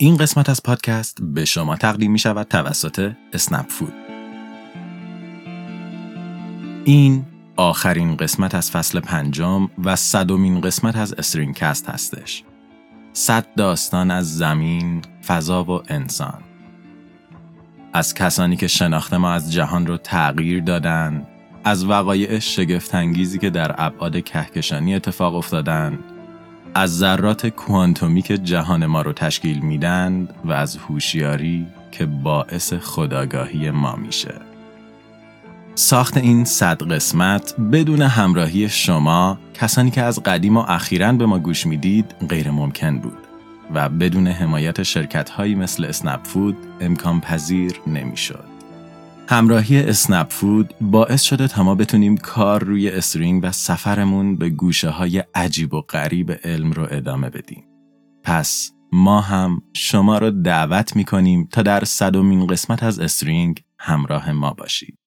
این قسمت از پادکست به شما تقدیم می شود توسط اسنپ فود. این آخرین قسمت از فصل پنجم و صدمین قسمت از استرینکست هستش. صد داستان از زمین، فضا و انسان. از کسانی که شناخت ما از جهان رو تغییر دادن، از وقایع شگفتانگیزی که در ابعاد کهکشانی اتفاق افتادند از ذرات کوانتومی که جهان ما رو تشکیل میدن و از هوشیاری که باعث خداگاهی ما میشه. ساخت این صد قسمت بدون همراهی شما کسانی که از قدیم و اخیرا به ما گوش می‌دید غیر ممکن بود و بدون حمایت شرکت هایی مثل اسنپ فود امکان پذیر نمی‌شد. همراهی اسنپ فود باعث شده تا ما بتونیم کار روی استرینگ و سفرمون به گوشه های عجیب و غریب علم رو ادامه بدیم. پس ما هم شما رو دعوت می‌کنیم تا در صدومین قسمت از استرینگ همراه ما باشید.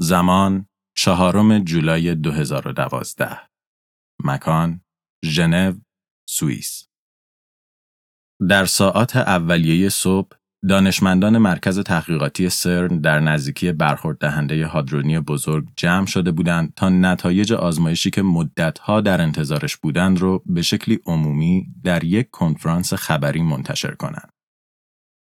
زمان چهارم جولای 2012 مکان ژنو سوئیس در ساعات اولیه صبح دانشمندان مرکز تحقیقاتی سرن در نزدیکی برخورد دهنده هادرونی بزرگ جمع شده بودند تا نتایج آزمایشی که مدتها در انتظارش بودند رو به شکلی عمومی در یک کنفرانس خبری منتشر کنند.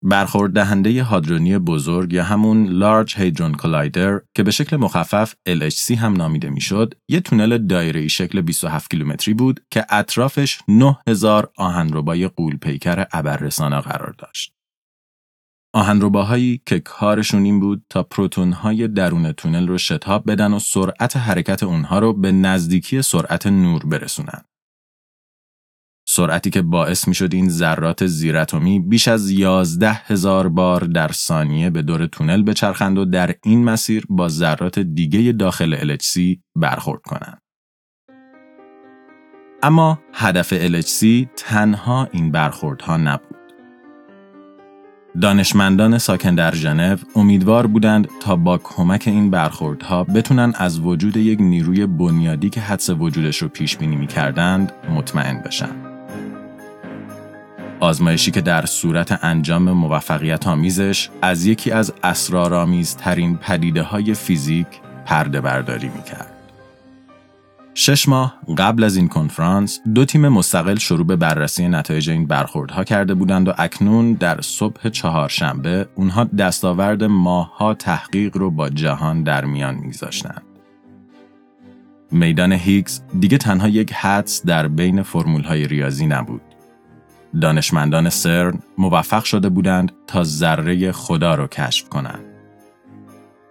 برخورد دهنده هادرونی بزرگ یا همون Large Hadron Collider که به شکل مخفف LHC هم نامیده می‌شد، یک تونل دایره‌ای شکل 27 کیلومتری بود که اطرافش 9000 آهنربای قول پیکر ابررسانا قرار داشت. آهنرباهایی که کارشون این بود تا پروتونهای درون تونل رو شتاب بدن و سرعت حرکت اونها رو به نزدیکی سرعت نور برسونن. سرعتی که باعث می شد این ذرات زیراتمی بیش از یازده هزار بار در ثانیه به دور تونل بچرخند و در این مسیر با ذرات دیگه داخل LHC برخورد کنند. اما هدف LHC تنها این برخوردها نبود. دانشمندان ساکن در ژنو امیدوار بودند تا با کمک این برخوردها بتونن از وجود یک نیروی بنیادی که حدس وجودش رو پیش بینی می‌کردند مطمئن بشن. آزمایشی که در صورت انجام موفقیت آمیزش از یکی از اسرارآمیزترین پدیده های فیزیک پرده برداری می‌کرد. شش ماه قبل از این کنفرانس دو تیم مستقل شروع به بررسی نتایج این برخوردها کرده بودند و اکنون در صبح چهارشنبه اونها دستاورد ماهها تحقیق رو با جهان در میان میگذاشتند. میدان هیگز دیگه تنها یک حدس در بین فرمولهای ریاضی نبود. دانشمندان سرن موفق شده بودند تا ذره خدا رو کشف کنند.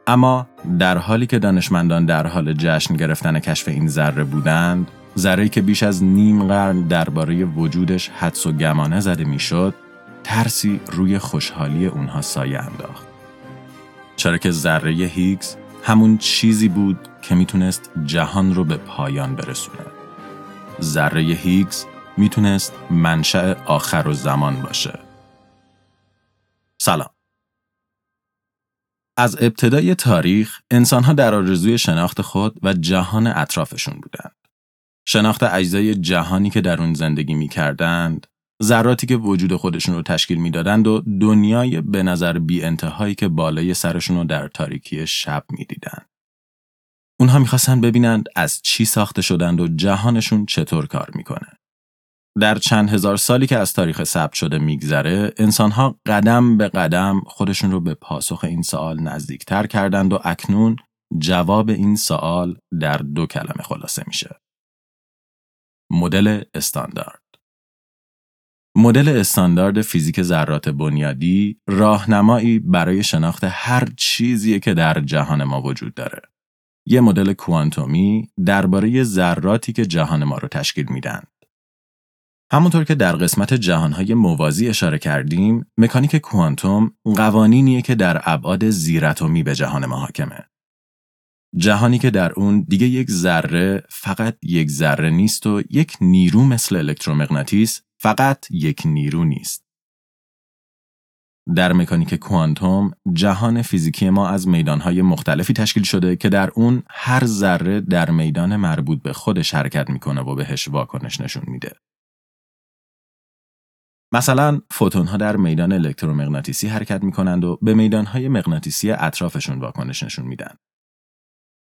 اما در حالی که دانشمندان در حال جشن گرفتن کشف این ذره بودند، ذره که بیش از نیم قرن درباره وجودش حدس و گمانه زده می‌شد، ترسی روی خوشحالی اونها سایه انداخت. چرا که ذره هیگز همون چیزی بود که می‌تونست جهان رو به پایان برسونه. ذره هیگز می‌تونست منشأ آخر و زمان باشه. سلام. از ابتدای تاریخ انسانها در آرزوی شناخت خود و جهان اطرافشون بودند. شناخت اجزای جهانی که در اون زندگی می کردند، ذراتی که وجود خودشون رو تشکیل می‌دادند و دنیای به نظر بی انتهایی که بالای سرشون رو در تاریکی شب می‌دیدند. اونها می‌خواستن ببینند از چی ساخته شدند و جهانشون چطور کار می‌کنه. در چند هزار سالی که از تاریخ ثبت شده میگذره انسانها قدم به قدم خودشون رو به پاسخ این سوال نزدیکتر کردند و اکنون جواب این سوال در دو کلمه خلاصه میشه. مدل استاندارد مدل استاندارد فیزیک ذرات بنیادی راهنمایی برای شناخت هر چیزی که در جهان ما وجود داره. یه مدل کوانتومی درباره ذراتی که جهان ما رو تشکیل میدن. همونطور که در قسمت جهانهای موازی اشاره کردیم، مکانیک کوانتوم قوانینیه که در ابعاد زیراتمی به جهان ما حاکمه. جهانی که در اون دیگه یک ذره فقط یک ذره نیست و یک نیرو مثل الکترومغناطیس فقط یک نیرو نیست. در مکانیک کوانتوم جهان فیزیکی ما از میدانهای مختلفی تشکیل شده که در اون هر ذره در میدان مربوط به خودش حرکت می‌کنه و بهش واکنش نشون میده. مثلا فوتون ها در میدان الکترومغناطیسی حرکت می کنند و به میدان های مغناطیسی اطرافشون واکنش نشون میدن.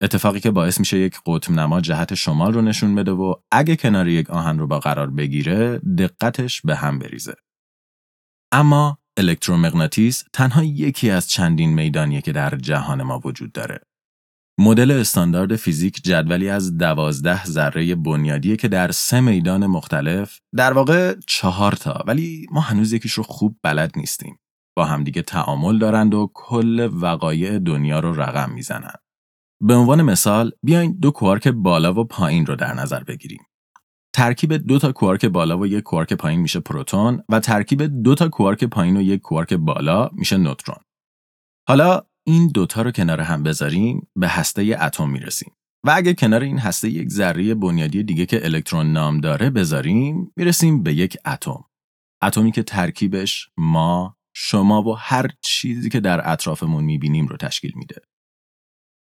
اتفاقی که باعث میشه یک قطب نما جهت شمال رو نشون بده و اگه کنار یک آهن رو با قرار بگیره دقتش به هم بریزه. اما الکترومغناطیس تنها یکی از چندین میدانیه که در جهان ما وجود داره. مدل استاندارد فیزیک جدولی از دوازده ذره بنیادیه که در سه میدان مختلف در واقع چهار تا ولی ما هنوز یکیش رو خوب بلد نیستیم. با همدیگه تعامل دارند و کل وقایع دنیا رو رقم می‌زنند. به عنوان مثال بیاین دو کوارک بالا و پایین رو در نظر بگیریم. ترکیب دو تا کوارک بالا و یک کوارک پایین میشه پروتون و ترکیب دو تا کوارک پایین و یک کوارک بالا میشه نوترون. حالا این دوتا رو کنار هم بذاریم به هسته اتم می‌رسیم. و اگه کنار این هسته یک ذره بنیادی دیگه که الکترون نام داره بذاریم می‌رسیم به یک اتم. اتمی که ترکیبش ما، شما و هر چیزی که در اطرافمون می‌بینیم رو تشکیل میده.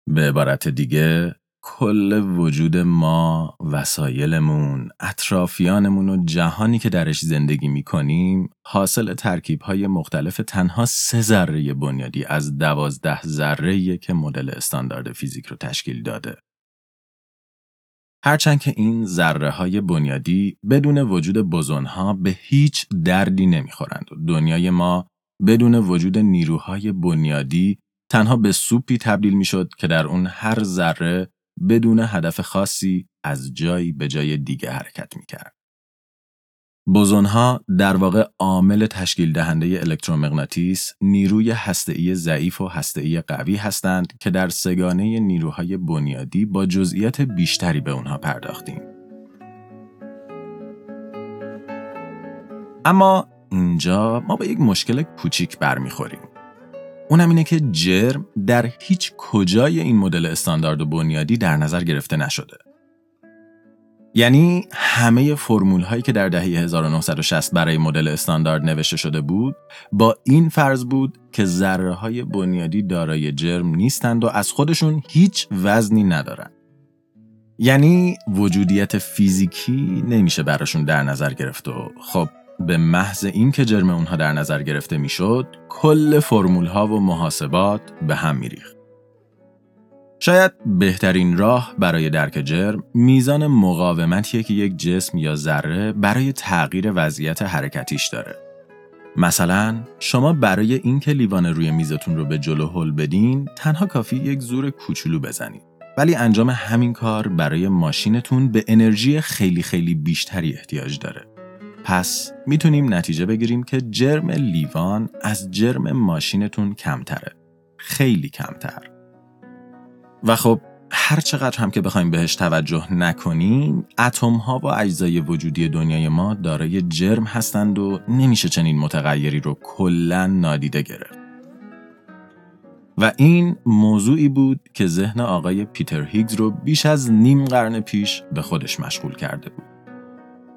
به عبارت دیگه کل وجود ما، وسایلمون، اطرافیانمون و جهانی که درش زندگی می کنیم حاصل ترکیب های مختلف تنها سه ذره بنیادی از دوازده ذره که مدل استاندارد فیزیک رو تشکیل داده. هرچند که این ذره های بنیادی بدون وجود بزون ها به هیچ دردی نمی‌خورند و دنیای ما بدون وجود نیروهای بنیادی تنها به سوپی تبدیل می شد که در اون هر ذره بدون هدف خاصی از جایی به جای دیگه حرکت می کرد. بوزونها در واقع عامل تشکیل دهنده الکترومغناطیس نیروی هسته‌ای ضعیف و هسته‌ای قوی هستند که در سگانه نیروهای بنیادی با جزئیات بیشتری به اونها پرداختیم. اما اینجا ما به یک مشکل کوچیک برمیخوریم. اونم اینه که جرم در هیچ کجای این مدل استاندارد و بنیادی در نظر گرفته نشده. یعنی همه فرمول هایی که در دهه 1960 برای مدل استاندارد نوشته شده بود با این فرض بود که ذره های بنیادی دارای جرم نیستند و از خودشون هیچ وزنی ندارند. یعنی وجودیت فیزیکی نمیشه براشون در نظر گرفت و خب به محض اینکه جرم اونها در نظر گرفته می‌شد کل فرمول ها و محاسبات به هم میریخت شاید بهترین راه برای درک جرم میزان مقاومتیه که یک جسم یا ذره برای تغییر وضعیت حرکتیش داره. مثلا شما برای اینکه لیوان روی میزتون رو به جلو هل بدین تنها کافی یک زور کوچولو بزنید. ولی انجام همین کار برای ماشینتون به انرژی خیلی خیلی بیشتری احتیاج داره. پس می‌تونیم نتیجه بگیریم که جرم لیوان از جرم ماشینتون کمتره. خیلی کمتر. و خب هر چقدر هم که بخوایم بهش توجه نکنیم اتم ها و اجزای وجودی دنیای ما دارای جرم هستند و نمیشه چنین متغیری رو کلا نادیده گرفت. و این موضوعی بود که ذهن آقای پیتر هیگز رو بیش از نیم قرن پیش به خودش مشغول کرده بود.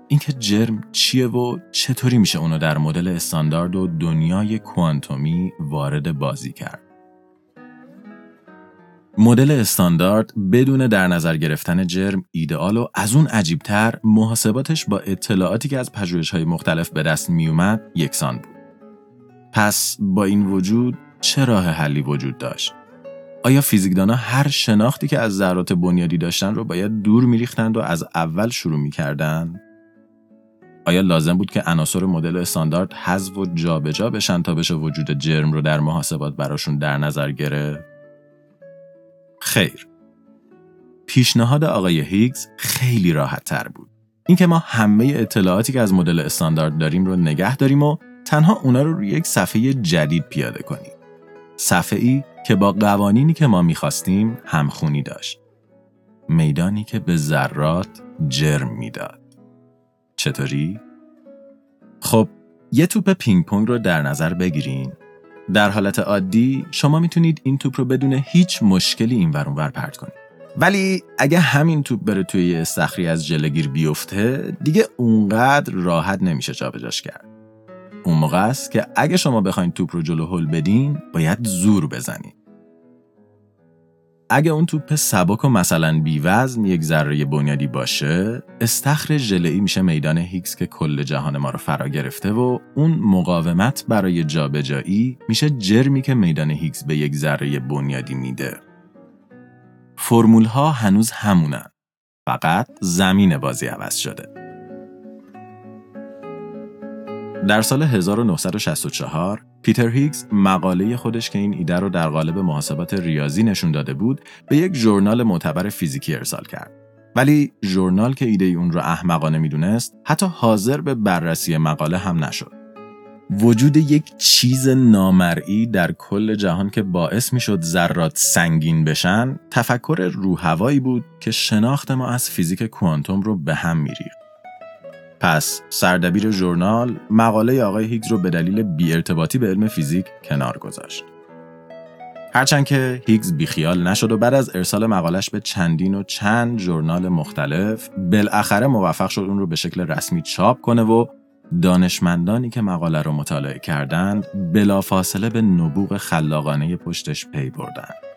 اینکه جرم چیه و چطوری میشه اونو در مدل استاندارد و دنیای کوانتومی وارد بازی کرد. مدل استاندارد بدون در نظر گرفتن جرم ایدئال و از اون عجیبتر محاسباتش با اطلاعاتی که از پژوهش های مختلف به دست میومد یکسان بود. پس با این وجود چه راه حلی وجود داشت؟ آیا فیزیکدانا هر شناختی که از ذرات بنیادی داشتن رو باید دور میریختند و از اول شروع می‌کردند؟ آیا لازم بود که عناصر مدل استاندارد حذف و جابجا بشن تا بشه وجود جرم رو در محاسبات براشون در نظر گرفت؟ خیر. پیشنهاد آقای هیگز خیلی راحت تر بود. اینکه ما همه اطلاعاتی که از مدل استاندارد داریم رو نگه داریم و تنها اونا رو روی یک صفحه جدید پیاده کنیم. صفحه ای که با قوانینی که ما می‌خواستیم همخونی داشت. میدانی که به ذرات جرم می‌داد. چطوری؟ خب یه توپ پینگ پونگ رو در نظر بگیرین. در حالت عادی شما می‌تونید این توپ رو بدون هیچ مشکلی این ور پرت کنید. ولی اگه همین توپ بره توی یه از جلگیر بیفته دیگه اونقدر راحت نمیشه جابجاش کرد. اون موقع است که اگه شما بخواین توپ رو جلو هل بدین باید زور بزنید. اگه اون توپ سبک و مثلا بیوزن یک ذره بنیادی باشه استخر ژله‌ای میشه میدان هیگز که کل جهان ما رو فرا گرفته و اون مقاومت برای جابجایی میشه جرمی که میدان هیگز به یک ذره بنیادی میده. فرمول ها هنوز همونن. فقط زمین بازی عوض شده. در سال 1964 پیتر هیگز مقاله خودش که این ایده رو در قالب محاسبات ریاضی نشون داده بود به یک ژورنال معتبر فیزیکی ارسال کرد. ولی ژورنال که ایده اون رو احمقانه می‌دونست حتی حاضر به بررسی مقاله هم نشد. وجود یک چیز نامرئی در کل جهان که باعث می‌شد ذرات سنگین بشن تفکر روحوایی بود که شناخت ما از فیزیک کوانتوم رو به هم میریخت. پس سردبیر ژورنال مقاله آقای هیگز رو به دلیل بیارتباطی به علم فیزیک کنار گذاشت. هرچند که هیگز بیخیال نشد و بعد از ارسال مقالش به چندین و چند ژورنال مختلف بالاخره موفق شد اون رو به شکل رسمی چاپ کنه و دانشمندانی که مقاله رو مطالعه کردند بلافاصله به نبوغ خلاقانه پشتش پی بردند.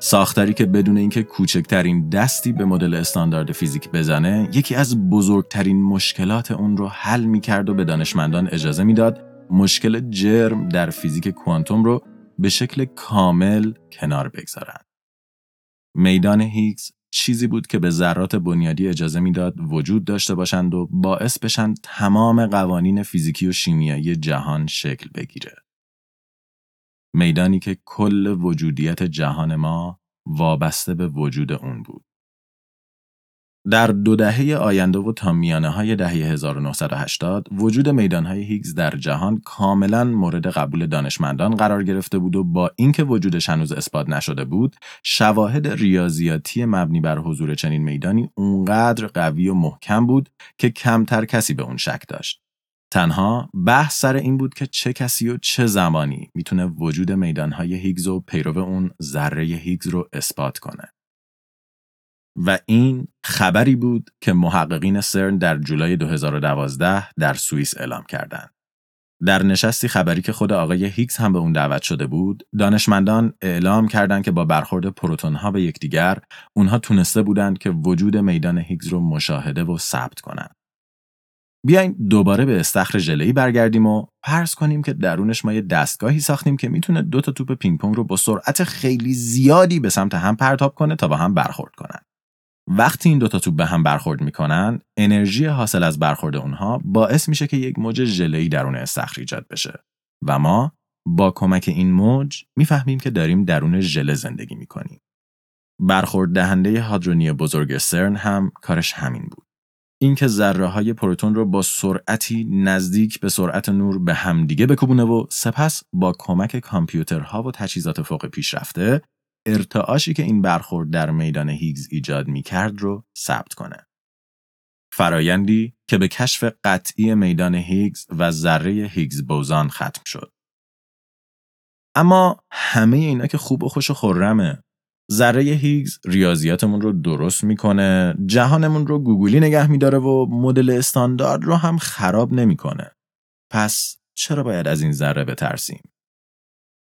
ساختاری که بدون اینکه کوچکترین دستی به مدل استاندارد فیزیک بزنه یکی از بزرگترین مشکلات اون رو حل می‌کرد و به دانشمندان اجازه می‌داد مشکل جرم در فیزیک کوانتوم رو به شکل کامل کنار بگذارن. میدان هیگز چیزی بود که به ذرات بنیادی اجازه می‌داد وجود داشته باشند و باعث بشن تمام قوانین فیزیکی و شیمیایی جهان شکل بگیره. میدانی که کل وجودیت جهان ما وابسته به وجود اون بود. در دو دهه آینده و تا میانه های دهه 1980 وجود میدان های هیگز در جهان کاملا مورد قبول دانشمندان قرار گرفته بود و با اینکه وجودش هنوز اثبات نشده بود شواهد ریاضیاتی مبنی بر حضور چنین میدانی اونقدر قوی و محکم بود که کمتر کسی به اون شک داشت. تنها بحث سر این بود که چه کسی و چه زمانی می‌تونه وجود میدانهای هیگز و پیرو اون ذره هیگز رو اثبات کنه. و این خبری بود که محققین سرن در جولای 2012 در سوئیس اعلام کردند. در نشستی خبری که خود آقای هیگز هم به اون دعوت شده بود، دانشمندان اعلام کردند که با برخورد پروتون ها به یکدیگر، اونها تونسته بودند که وجود میدان هیگز رو مشاهده و ثبت کنند. بیاین دوباره به استخر ژله‌ای برگردیم و فرض کنیم که درونش ما یه دستگاهی ساختیم که می‌تونه دو تا توپ پینگ پونگ رو با سرعت خیلی زیادی به سمت هم پرتاب کنه تا با هم برخورد کنن. وقتی این دو تا توپ به هم برخورد می‌کنن، انرژی حاصل از برخورد اونها باعث میشه که یک موج ژله‌ای درون استخر ایجاد بشه و ما با کمک این موج می‌فهمیم که داریم درون ژله زندگی می‌کنیم. برخورد دهنده هادرونی بزرگ سرن هم کارش همین بود. اینکه ذره های پروتون رو با سرعتی نزدیک به سرعت نور به همدیگه بکوبونه و سپس با کمک کامپیوترها و تجهیزات فوق پیشرفته ارتعاشی که این برخورد در میدان هیگز ایجاد می کرد رو ثبت کنه. فرایندی که به کشف قطعی میدان هیگز و ذره هیگز بوزان ختم شد. اما همه اینا که خوب و خوش و خورمه ذره هیگز ریاضیاتمون رو درست می‌کنه جهانمون رو گوگلی نگه میداره و مدل استاندارد رو هم خراب نمی‌کنه. پس چرا باید از این ذره بترسیم؟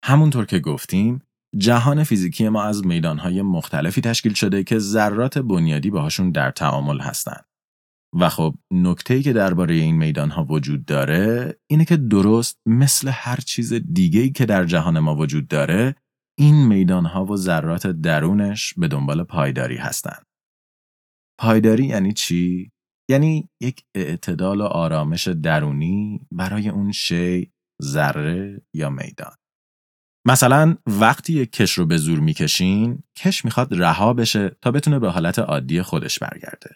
همونطور که گفتیم جهان فیزیکی ما از میدانهای مختلفی تشکیل شده که ذرات بنیادی باهاشون در تعامل هستند و خب نکته‌ای که درباره این میدانها وجود داره اینه که درست مثل هر چیز دیگه‌ای که در جهان ما وجود داره این میدانها و ذرات درونش به دنبال پایداری هستند. پایداری یعنی چی؟ یعنی یک اعتدال و آرامش درونی برای اون شی، ذره یا میدان. مثلا وقتی یک کش رو به زور می‌کشین، کش می‌خواد رها بشه تا بتونه به حالت عادی خودش برگرده.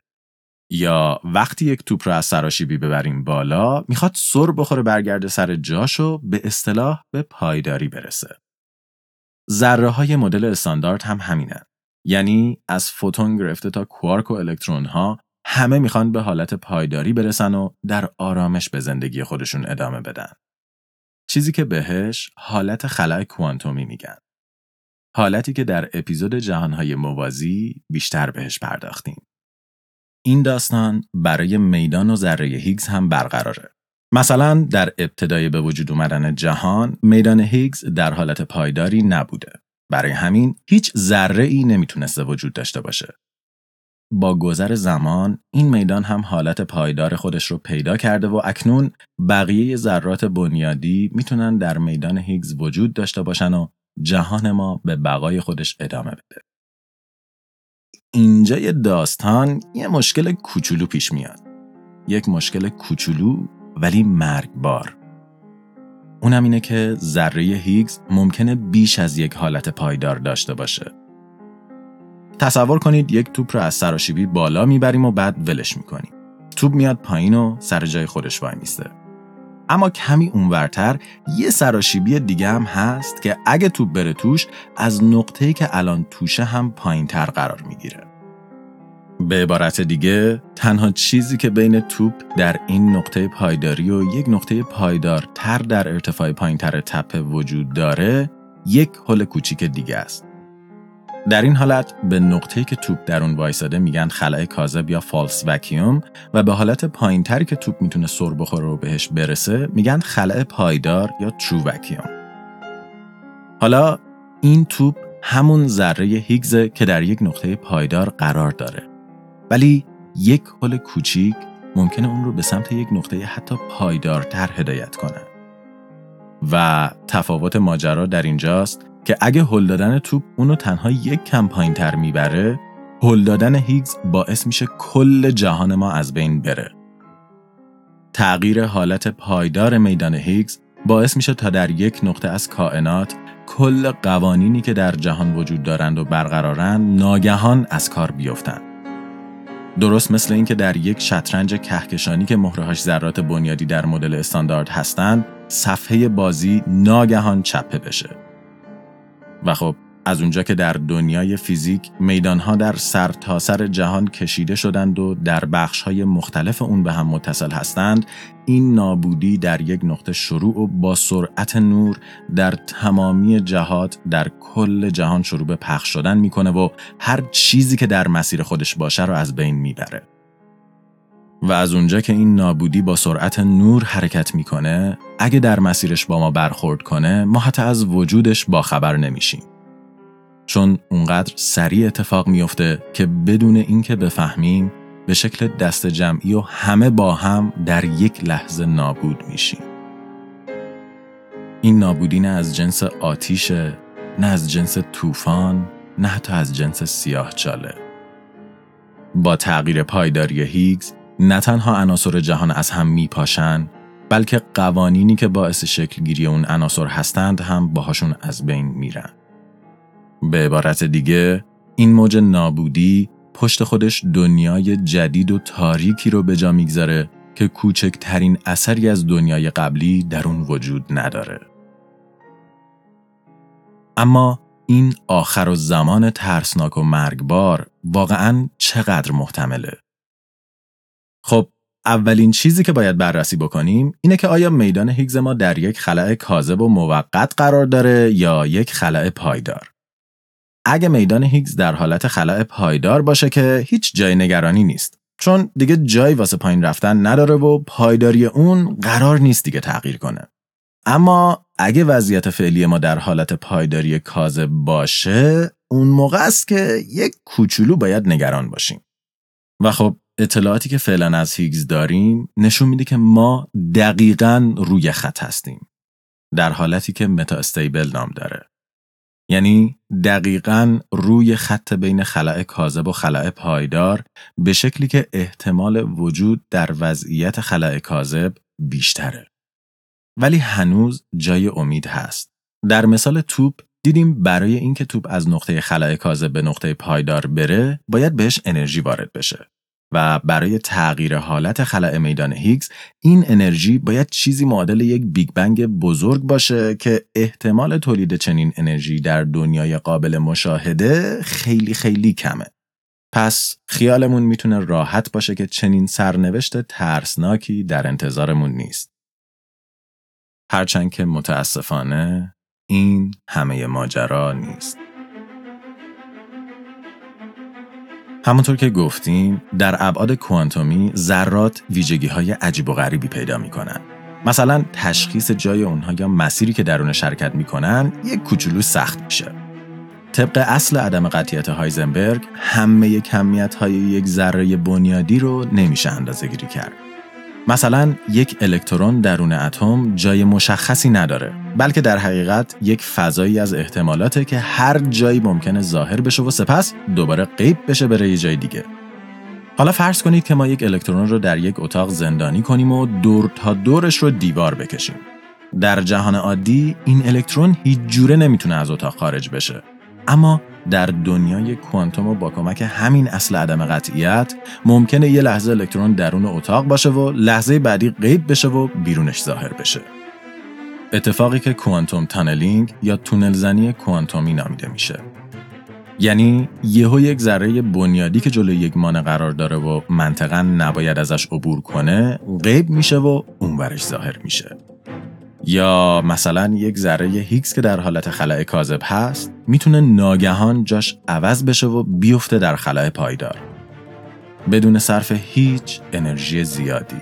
یا وقتی یک توپ رو از سراشیبی ببریم بالا، می‌خواد سر بخوره برگرده سر جاشو به اصطلاح به پایداری برسه. ذره های مدل استاندارد هم همینن. یعنی از فوتون گرفته تا کوارک و الکترون ها همه می‌خوان به حالت پایداری برسن و در آرامش به زندگی خودشون ادامه بدن. چیزی که بهش حالت خلای کوانتومی میگن. حالتی که در اپیزود جهانهای موازی بیشتر بهش پرداختیم. این داستان برای میدان و ذره هیگز هم برقراره. مثلا در ابتدای به وجود اومدن جهان میدان هیگز در حالت پایداری نبوده برای همین هیچ ذره ای نمی‌تونسته وجود داشته باشه. با گذر زمان این میدان هم حالت پایدار خودش رو پیدا کرده و اکنون بقیه ذرات بنیادی می‌تونن در میدان هیگز وجود داشته باشن و جهان ما به بقای خودش ادامه بده. اینجا داستان یه مشکل کوچولو پیش میاد. یک مشکل کوچولو ولی مرگبار. اونم اینه که ذره هیگز ممکنه بیش از یک حالت پایدار داشته باشه. تصور کنید یک توپ رو از سراشیبی بالا می‌بریم و بعد ولش می‌کنیم. توپ میاد پایین و سر جای خودش وای میسته. اما کمی اونورتر یه سراشیبی دیگه هم هست که اگه توپ بره توش از نقطه‌ای که الان توشه هم پایین تر قرار می‌گیره. به عبارت دیگه تنها چیزی که بین توپ در این نقطه پایداری و یک نقطه پایدار تر در ارتفاع پایین تر تپه وجود داره یک حل کوچیک دیگه است. در این حالت به نقطه‌ای که توپ در اون وایساده میگن خلای کاذب یا فالس وکیوم و به حالت پایینتری که توپ می‌تونه سر بخوره و بهش برسه میگن خلع پایدار یا ترو وکیوم. حالا این توپ همون ذره هیگزه که در یک نقطه پایدار قرار داره. ولی یک حل کوچیک ممکنه اون رو به سمت یک نقطه حتی پایدارتر هدایت کنه. و تفاوت ماجرا در اینجاست که اگه هل دادن توپ اونو تنها یک کم پایین تر می‌بره هل دادن هیگز باعث میشه کل جهان ما از بین بره تغییر حالت پایدار میدان هیگز باعث میشه تا در یک نقطه از کائنات کل قوانینی که در جهان وجود دارند و برقرارند ناگهان از کار بیفتند درست مثل اینکه در یک شطرنج کهکشانی که مهرهاش ذرات بنیادی در مدل استاندارد هستند صفحه بازی ناگهان چپه بشه. و خب از اونجا که در دنیای فیزیک میدانها در سرتاسر سر جهان کشیده شدند و در بخشهای مختلف اون به هم متصل هستند این نابودی در یک نقطه شروع و با سرعت نور در تمامی جهات در کل جهان شروع به پخش شدن می‌کنه و هر چیزی که در مسیر خودش باشه رو از بین می‌بره. و از اونجا که این نابودی با سرعت نور حرکت می‌کنه اگه در مسیرش با ما برخورد کنه ما حتی از وجودش با خبر نمیشیم. چون اونقدر سریع اتفاق میفته که بدون اینکه بفهمیم به شکل دست جمعی و همه با هم در یک لحظه نابود میشیم این نابودی نه از جنس آتیشه نه از جنس طوفان نه حتی از جنس سیاه چاله با تغییر پایداری هیگز نه تنها عناصر جهان از هم میپاشن بلکه قوانینی که باعث شکلگیری اون عناصر هستند هم باهاشون از بین میرن. به عبارت دیگه این موج نابودی پشت خودش دنیای جدید و تاریکی رو به جا می‌گذاره که کوچکترین اثری از دنیای قبلی در اون وجود نداره. اما این آخر و زمان ترسناک و مرگبار واقعا چقدر محتمله؟ خب اولین چیزی که باید بررسی بکنیم اینه که آیا میدان هیگز ما در یک خلع کاذب و موقت قرار داره یا یک خلع پایدار اگه میدان هیگز در حالت خلع پایدار باشه که هیچ جای نگرانی نیست. چون دیگه جای واسه پایین رفتن نداره و پایداری اون قرار نیست دیگه تغییر کنه. اما اگه وضعیت فعلی ما در حالت پایداری کاذب باشه اون موقع است که یک کوچولو باید نگران باشیم. و خب اطلاعاتی که فعلا از هیگز داریم نشون میده که ما دقیقا روی خط هستیم. در حالتی که متا استیبل نام داره. یعنی دقیقا روی خط بین خلع کاذب و خلع پایدار به شکلی که احتمال وجود در وضعیت خلع کاذب بیشتره. ولی هنوز جای امید هست. در مثال توپ دیدیم برای اینکه توپ از نقطه خلع کاذب به نقطه پایدار بره باید بهش انرژی وارد بشه. و برای تغییر حالت خلع میدان هیگز این انرژی باید چیزی معادل یک بیگ بنگ بزرگ باشه که احتمال تولید چنین انرژی در دنیای قابل مشاهده خیلی خیلی کمه. پس خیالمون می‌تونه راحت باشه که چنین سرنوشت ترسناکی در انتظارمون نیست. هرچند که متاسفانه این همه ماجرا نیست. همونطور که گفتیم در ابعاد کوانتومی ذرات ویژگی های عجیب و غریبی پیدا می‌کنن. مثلا تشخیص جای اونها یا مسیری که درون شرکت می‌کنن یک کوچولو سخت میشه. طبق اصل عدم قطعیت هایزنبرگ همه کمیت های یک ذره بنیادی رو نمیشه اندازه گیری کرد. مثلا یک الکترون درون اتم جای مشخصی نداره بلکه در حقیقت یک فضایی از احتمالاته که هر جایی ممکنه ظاهر بشه و سپس دوباره غیب بشه بره یه جای دیگه. حالا فرض کنید که ما یک الکترون رو در یک اتاق زندانی کنیم و دور تا دورش رو دیوار بکشیم. در جهان عادی این الکترون هیچ جوره نمی‌تونه از اتاق خارج بشه. اما در دنیای کوانتوم و با کمک همین اصل عدم قطعیت ممکنه یه لحظه الکترون درون اتاق باشه و لحظه بعدی غیب بشه و بیرونش ظاهر بشه. اتفاقی که کوانتوم تانلینگ یا تونل زنی کوانتومی نامیده میشه. یعنی یهو یک ذره بنیادی که جلوی یک مانع قرار داره و منطقا نباید ازش عبور کنه غیب میشه و اونورش ظاهر میشه. یا مثلا یک ذره هیگز که در حالت خلع کاذب هست می‌تونه ناگهان جاش عوض بشه و بیفته در خلع پایدار. بدون صرف هیچ انرژی زیادی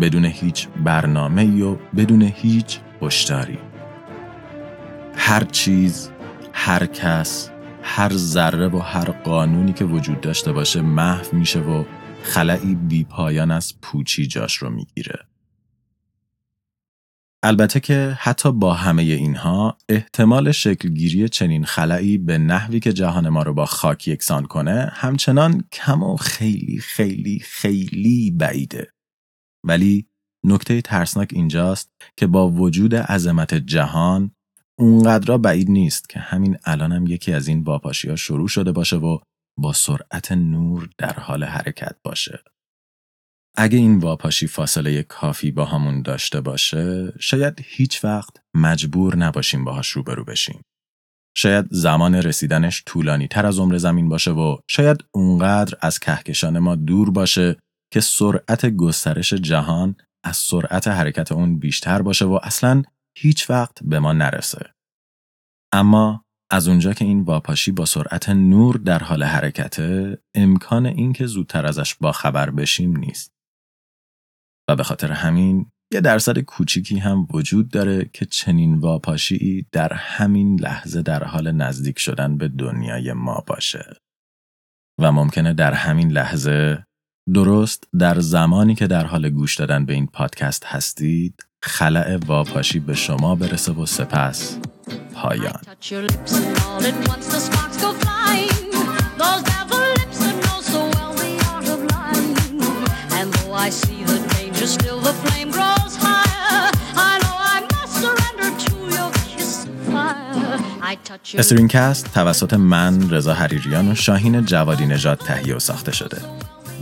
بدون هیچ برنامه و بدون هیچ هشداری. هر چیز هر کس هر ذره و هر قانونی که وجود داشته باشه محو میشه و خلعی بی پایان از پوچی جاش رو می‌گیره. البته که حتی با همه اینها احتمال شکلگیری چنین خلایی به نحوی که جهان ما رو با خاک یکسان کنه همچنان کم و خیلی خیلی خیلی بعیده. ولی نکته ترسناک اینجاست که با وجود عظمت جهان اونقدر بعید نیست که همین الانم هم یکی از این واپاشی ها شروع شده باشه و با سرعت نور در حال حرکت باشه. اگه این واپاشی فاصله کافی با همون داشته باشه شاید هیچ وقت مجبور نباشیم باهاش روبرو بشیم. شاید زمان رسیدنش طولانی تر از عمر زمین باشه و شاید اونقدر از کهکشان ما دور باشه که سرعت گسترش جهان از سرعت حرکت اون بیشتر باشه و اصلا هیچ وقت به ما نرسه. اما از اونجا که این واپاشی با سرعت نور در حال حرکته امکان اینکه زودتر ازش با خبر بشیم نیست. و به خاطر همین یه درصد کوچیکی هم وجود داره که چنین واپاشی در همین لحظه در حال نزدیک شدن به دنیای ما باشه. و ممکنه در همین لحظه درست در زمانی که در حال گوش دادن به این پادکست هستید خلع واپاشی به شما برسه و سپس پایان StringCast توسط من رضا حریریان و شاهین جوادی نژاد تهیه و ساخته شده.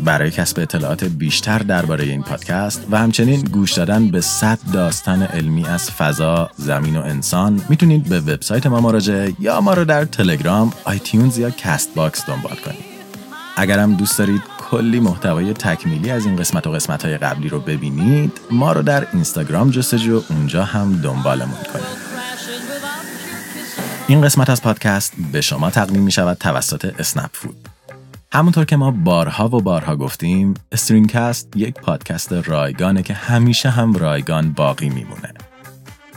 برای کسب اطلاعات بیشتر درباره این پادکست و همچنین گوش دادن به صد داستان علمی از فضا، زمین و انسان می‌تونید به وبسایت ما مراجعه یا ما رو در تلگرام، iTunes یا Castbox دنبال کنید. اگرم دوست دارید کلی محتوای تکمیلی از این قسمت و قسمت های قبلی رو ببینید. ما رو در اینستاگرام جستجو اونجا هم دنبالمون کنید. این قسمت از پادکست به شما تقدیم می شود توسط اسنپ فود. همونطور که ما بارها و بارها گفتیم استرینکست یک پادکست رایگانه که همیشه هم رایگان باقی میمونه.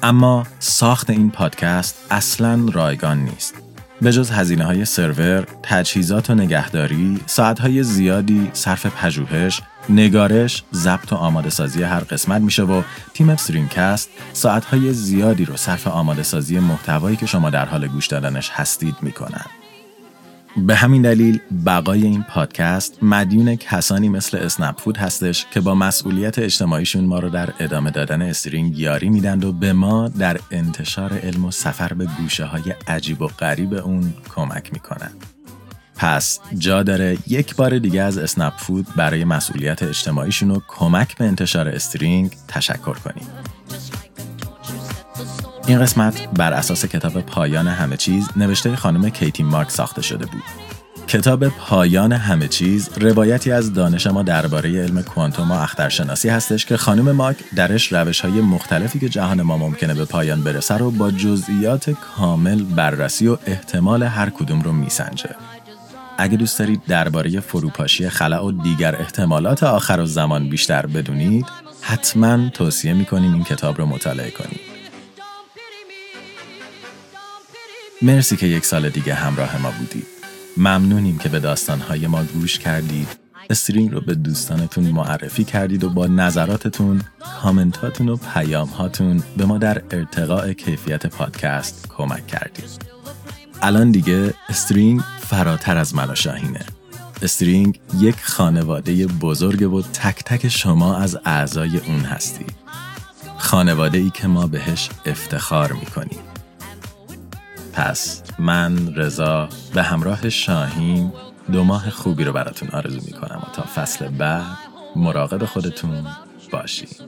اما ساخت این پادکست اصلا رایگان نیست. به جز هزینه های سرور، تجهیزات و نگهداری، ساعت های زیادی صرف پژوهش، نگارش، ضبط و آماده سازی هر قسمت میشه و تیم StringCast ساعت های زیادی رو صرف آماده سازی محتوایی که شما در حال گوش دادنش هستید می‌کنن. به همین دلیل بقای این پادکست مدیون کسانی مثل اسنپ فود هستش که با مسئولیت اجتماعیشون ما رو در ادامه دادن String یاری میدند و به ما در انتشار علم و سفر به گوشه های عجیب و غریب اون کمک می‌کنن. پس جا داره یک بار دیگه از اسنپ فود برای مسئولیت اجتماعیشون و کمک به انتشار String تشکر کنیم. این قسمت بر اساس کتاب پایان همه چیز نوشته خانم کیتی مارک ساخته شده بود. کتاب پایان همه چیز روایتی از دانش ما درباره علم کوانتوم و اخترشناسی هستش که خانم ماک درش روش های مختلفی که جهان ما ممکنه به پایان برسه رو با جزئیات کامل بررسی و احتمال هر کدوم رو میسنجه. اگه دوست دارید درباره فروپاشی خلع و دیگر احتمالات آخر و زمان بیشتر بدونید حتما توصیه می‌کنیم این کتاب رو مطالعه کنید. مرسی که یک سال دیگه همراه ما بودید. ممنونیم که به داستانهای ما گوش کردید. استرینگ رو به دوستانتون معرفی کردید و با نظراتتون، کامنتاتون و پیامهاتون به ما در ارتقاء کیفیت پادکست کمک کردید. الان دیگه استرینگ فراتر از من شاهینه. استرینگ یک خانواده بزرگ و تک تک شما از اعضای اون هستی. خانواده ای که ما بهش افتخار می‌کنیم. پس من رضا به همراه شاهین دو ماه خوبی رو براتون آرزو می‌کنم و تا فصل بعد مراقب خودتون باشید.